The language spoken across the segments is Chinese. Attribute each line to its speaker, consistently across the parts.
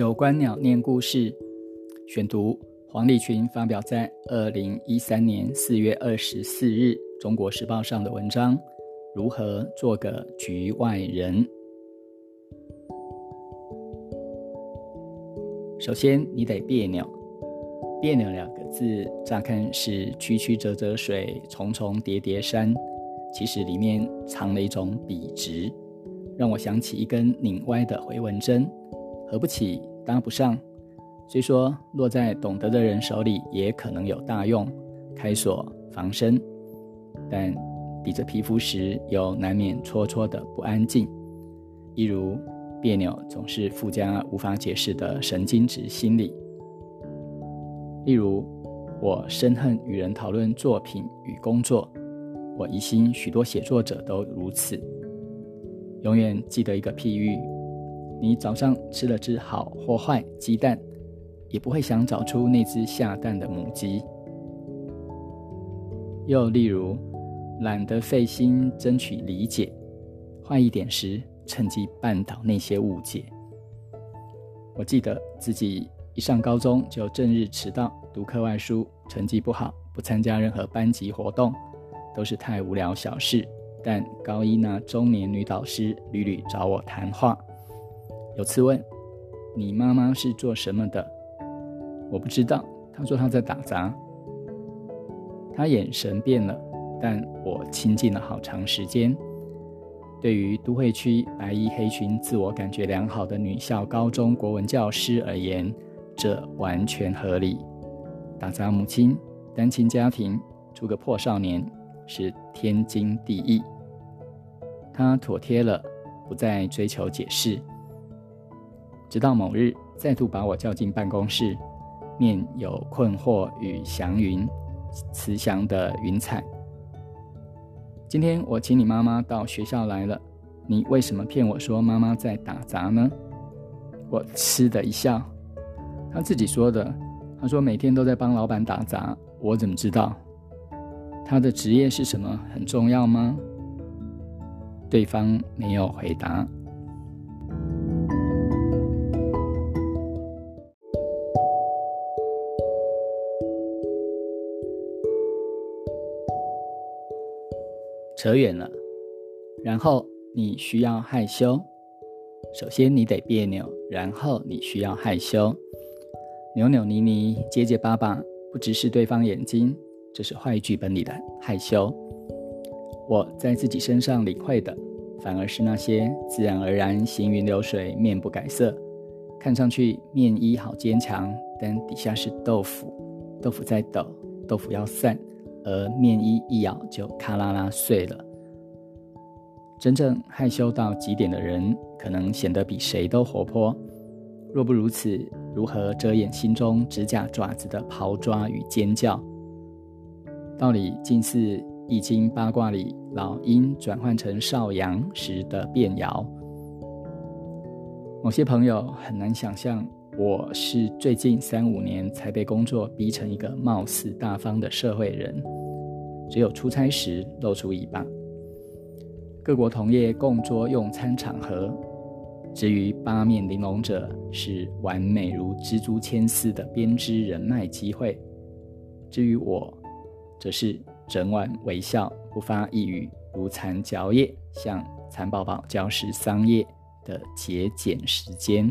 Speaker 1: 九观鸟念故事选读，黄立群发表在二零一三年四月二十四日《中国时报》上的文章：如何做个局外人？首先，你得别扭。别扭两个字，乍看是曲曲折折水，重重叠叠山，其实里面藏了一种笔直，让我想起一根拧歪的回纹针。合不起，搭不上。虽说落在懂得的人手里也可能有大用，开锁防身，但抵着皮肤时又难免戳戳的不安静。一如别扭，总是附加无法解释的神经质心理。例如，我深恨与人讨论作品与工作，我疑心许多写作者都如此。永远记得一个譬喻。你早上吃了只好或坏鸡蛋，也不会想找出那只下蛋的母鸡。又例如，懒得费心争取理解，坏一点时趁机绊倒那些误解。我记得自己一上高中就正日迟到，读课外书，成绩不好，不参加任何班级活动，都是太无聊小事。但高一那中年女导师屡屡找我谈话。有次问：“你妈妈是做什么的？”我不知道。她说她在打杂。她眼神变了，但我亲近了好长时间。对于都会区白衣黑裙、自我感觉良好的女校高中国文教师而言，这完全合理。打杂母亲、单亲家庭、出个破少年，是天经地义。她妥帖了，不再追求解释。直到某日，再度把我叫进办公室，面有困惑与祥云，慈祥的云彩。今天我请你妈妈到学校来了，你为什么骗我说妈妈在打杂呢？我嗤的一笑，他自己说的。他说每天都在帮老板打杂，我怎么知道？他的职业是什么很重要吗？对方没有回答。扯远了，然后你需要害羞。首先你得别扭，然后你需要害羞，扭扭捏捏、结结巴巴，不直视对方眼睛，这是坏剧本里的害羞。我在自己身上领会的，反而是那些自然而然、行云流水、面不改色，看上去面衣好坚强，但底下是豆腐，豆腐在抖，豆腐要散。而面衣一咬就咔啦啦碎了。真正害羞到极点的人，可能显得比谁都活泼。若不如此，如何遮掩心中指甲爪子的刨抓与尖叫？道理近似《易经》八卦里老鹰转换成少阳时的变爻。某些朋友很难想象。我是最近三五年才被工作逼成一个貌似大方的社会人，只有出差时露出尾巴。各国同业共桌用餐场合，至于八面玲珑者，是完美如蜘蛛牵丝的编织人脉机会；至于我，则是整晚微笑不发一语，如蚕嚼叶，向蚕宝宝嚼食桑叶的节俭时间。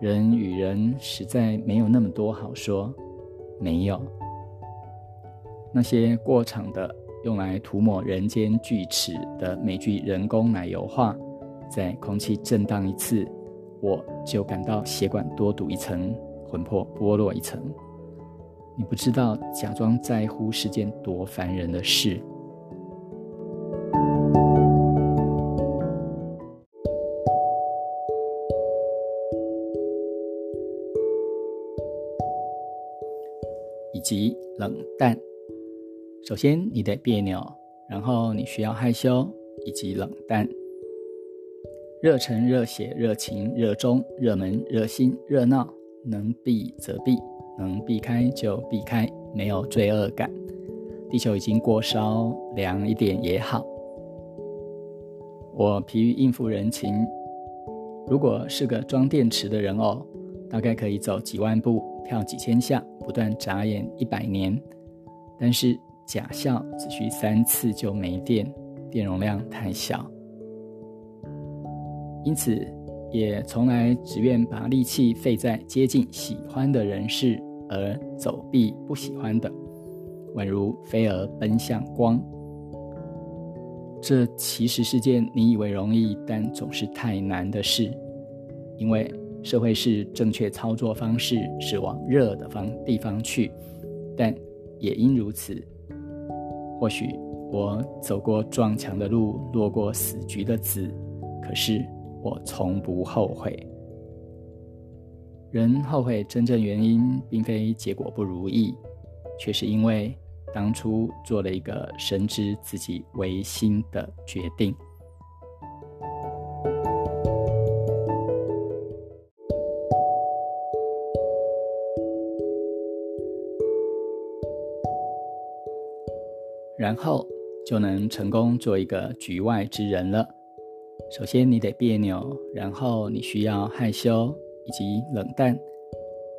Speaker 1: 人与人实在没有那么多好说，没有那些过场的用来涂抹人间锯齿的每句人工奶油话，在空气震荡一次，我就感到血管多堵一层，魂魄剥落一层。你不知道，假装在乎是件多烦人的事。先，你得别扭，然后你需要害羞以及冷淡。热忱、热血、热情、热衷、热门、热心、热闹，能避则避，能避开就避开，没有罪恶感。地球已经过烧，凉一点也好。我疲于应付人情，如果是个装电池的人偶，大概可以走几万步、跳几千下，不断眨眼一百年。但是假笑只需三次就没电，电容量太小，因此也从来只愿把力气费在接近喜欢的人事，而走避不喜欢的，宛如飞蛾奔向光。这其实是件你以为容易，但总是太难的事，因为社会是正确操作方式是往热的方地方去，但也因如此，或许我走过撞墙的路，落过死局的子，可是我从不后悔。人后悔真正原因，并非结果不如意，却是因为。当初做了一个深知自己违心的决定，然后就能成功做一个局外之人了。首先你得别扭，然后你需要害羞以及冷淡，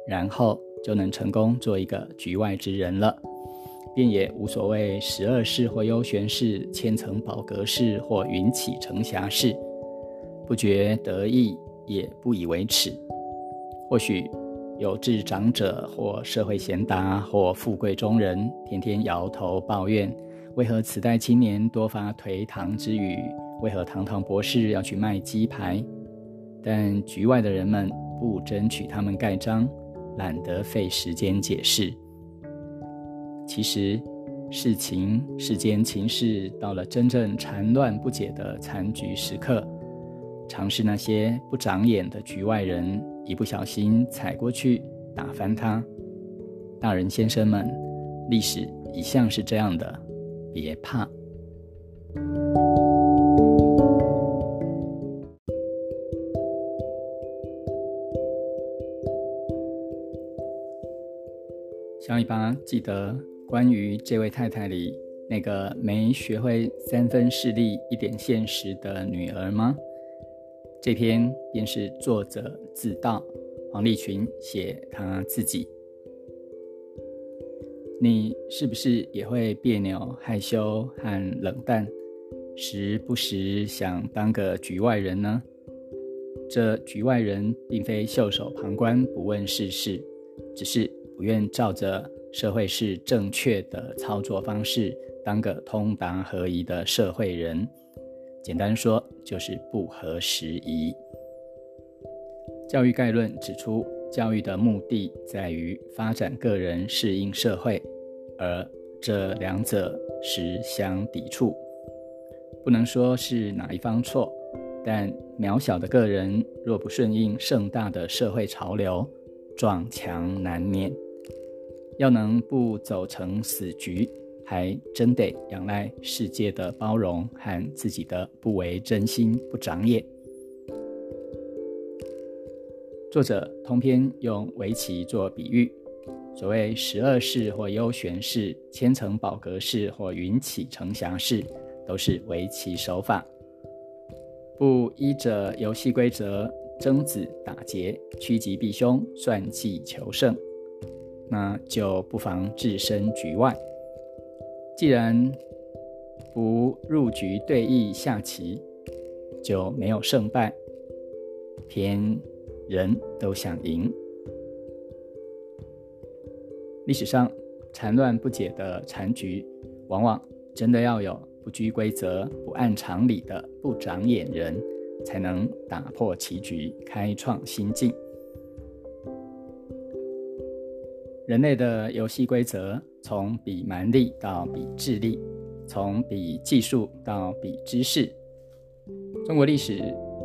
Speaker 1: 然后就能成功做一个局外之人了。便也无所谓十二式或幽玄式、千层宝阁式或云起承霞式，不觉得意，也不以为耻。或许有志长者或社会贤达或富贵中人，天天摇头抱怨：为何此代青年多发颓唐之语？为何堂堂博士要去卖鸡排？但局外的人们不争取他们盖章，懒得费时间解释。其实，事情世间情事到了真正缠乱不解的残局时刻，常是那些不长眼的局外人一不小心踩过去，打翻它。大人先生们，历史一向是这样的，别怕。小尾巴记得。关于这位太太里那个没学会三分势力一点现实的女儿吗？这篇便是作者自道，黄立群写他自己。你是不是也会别扭、害羞和冷淡，时不时想当个局外人呢？这局外人并非袖手旁观、不问世事，只是不愿照着。社会是正确的操作方式，当个通达合宜的社会人，简单说就是不合时宜。教育概论指出，教育的目的在于发展个人适应社会，而这两者实相抵触。不能说是哪一方错，但渺小的个人若不顺应盛大的社会潮流，撞墙难免。要能不走成死局，还真得仰赖世界的包容和自己的不为真心不长眼。作者通篇用围棋做比喻，所谓十二式或幽玄式、千层宝阁式或云起承霞式，都是围棋手法，不依着游戏规则争子打劫、趋吉避凶、算计求胜。那就不妨置身局外。既然不入局对弈下棋，就没有胜败，偏人都想赢。历史上缠乱不解的残局，往往真的要有不拘规则、不按常理的不长眼人，才能打破棋局，开创新境。人类的游戏规则，从比蛮力到比智力，从比技术到比知识。中国历史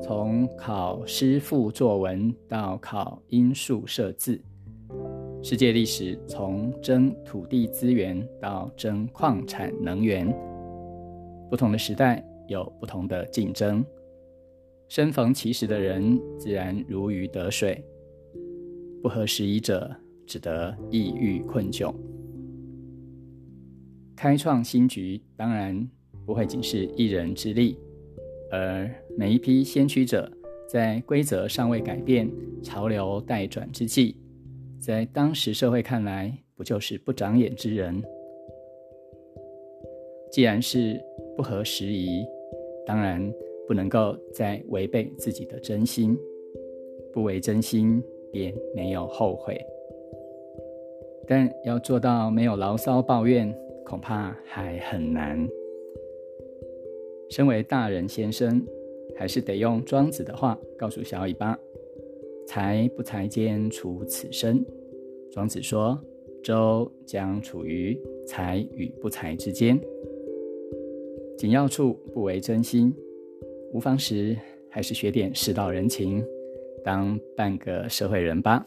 Speaker 1: 从考诗赋作文到考音数设字，世界历史从争土地资源到争矿产能源。不同的时代有不同的竞争，身逢其时的人自然如鱼得水，不合时宜者。只得抑郁困窘。开创新局，当然不会仅是一人之力，而每一批先驱者在规则尚未改变、潮流待转之际，在当时社会看来，不就是不长眼之人？既然是不合时宜，当然不能够再违背自己的真心。不为真心，便没有后悔。但要做到没有牢骚抱怨，恐怕还很难。身为大人先生，还是得用庄子的话告诉小尾巴：“才不才间处此身。”庄子说：“周将处于才与不才之间，紧要处不为真心。无妨时，还是学点世道人情。”当半个社会人吧。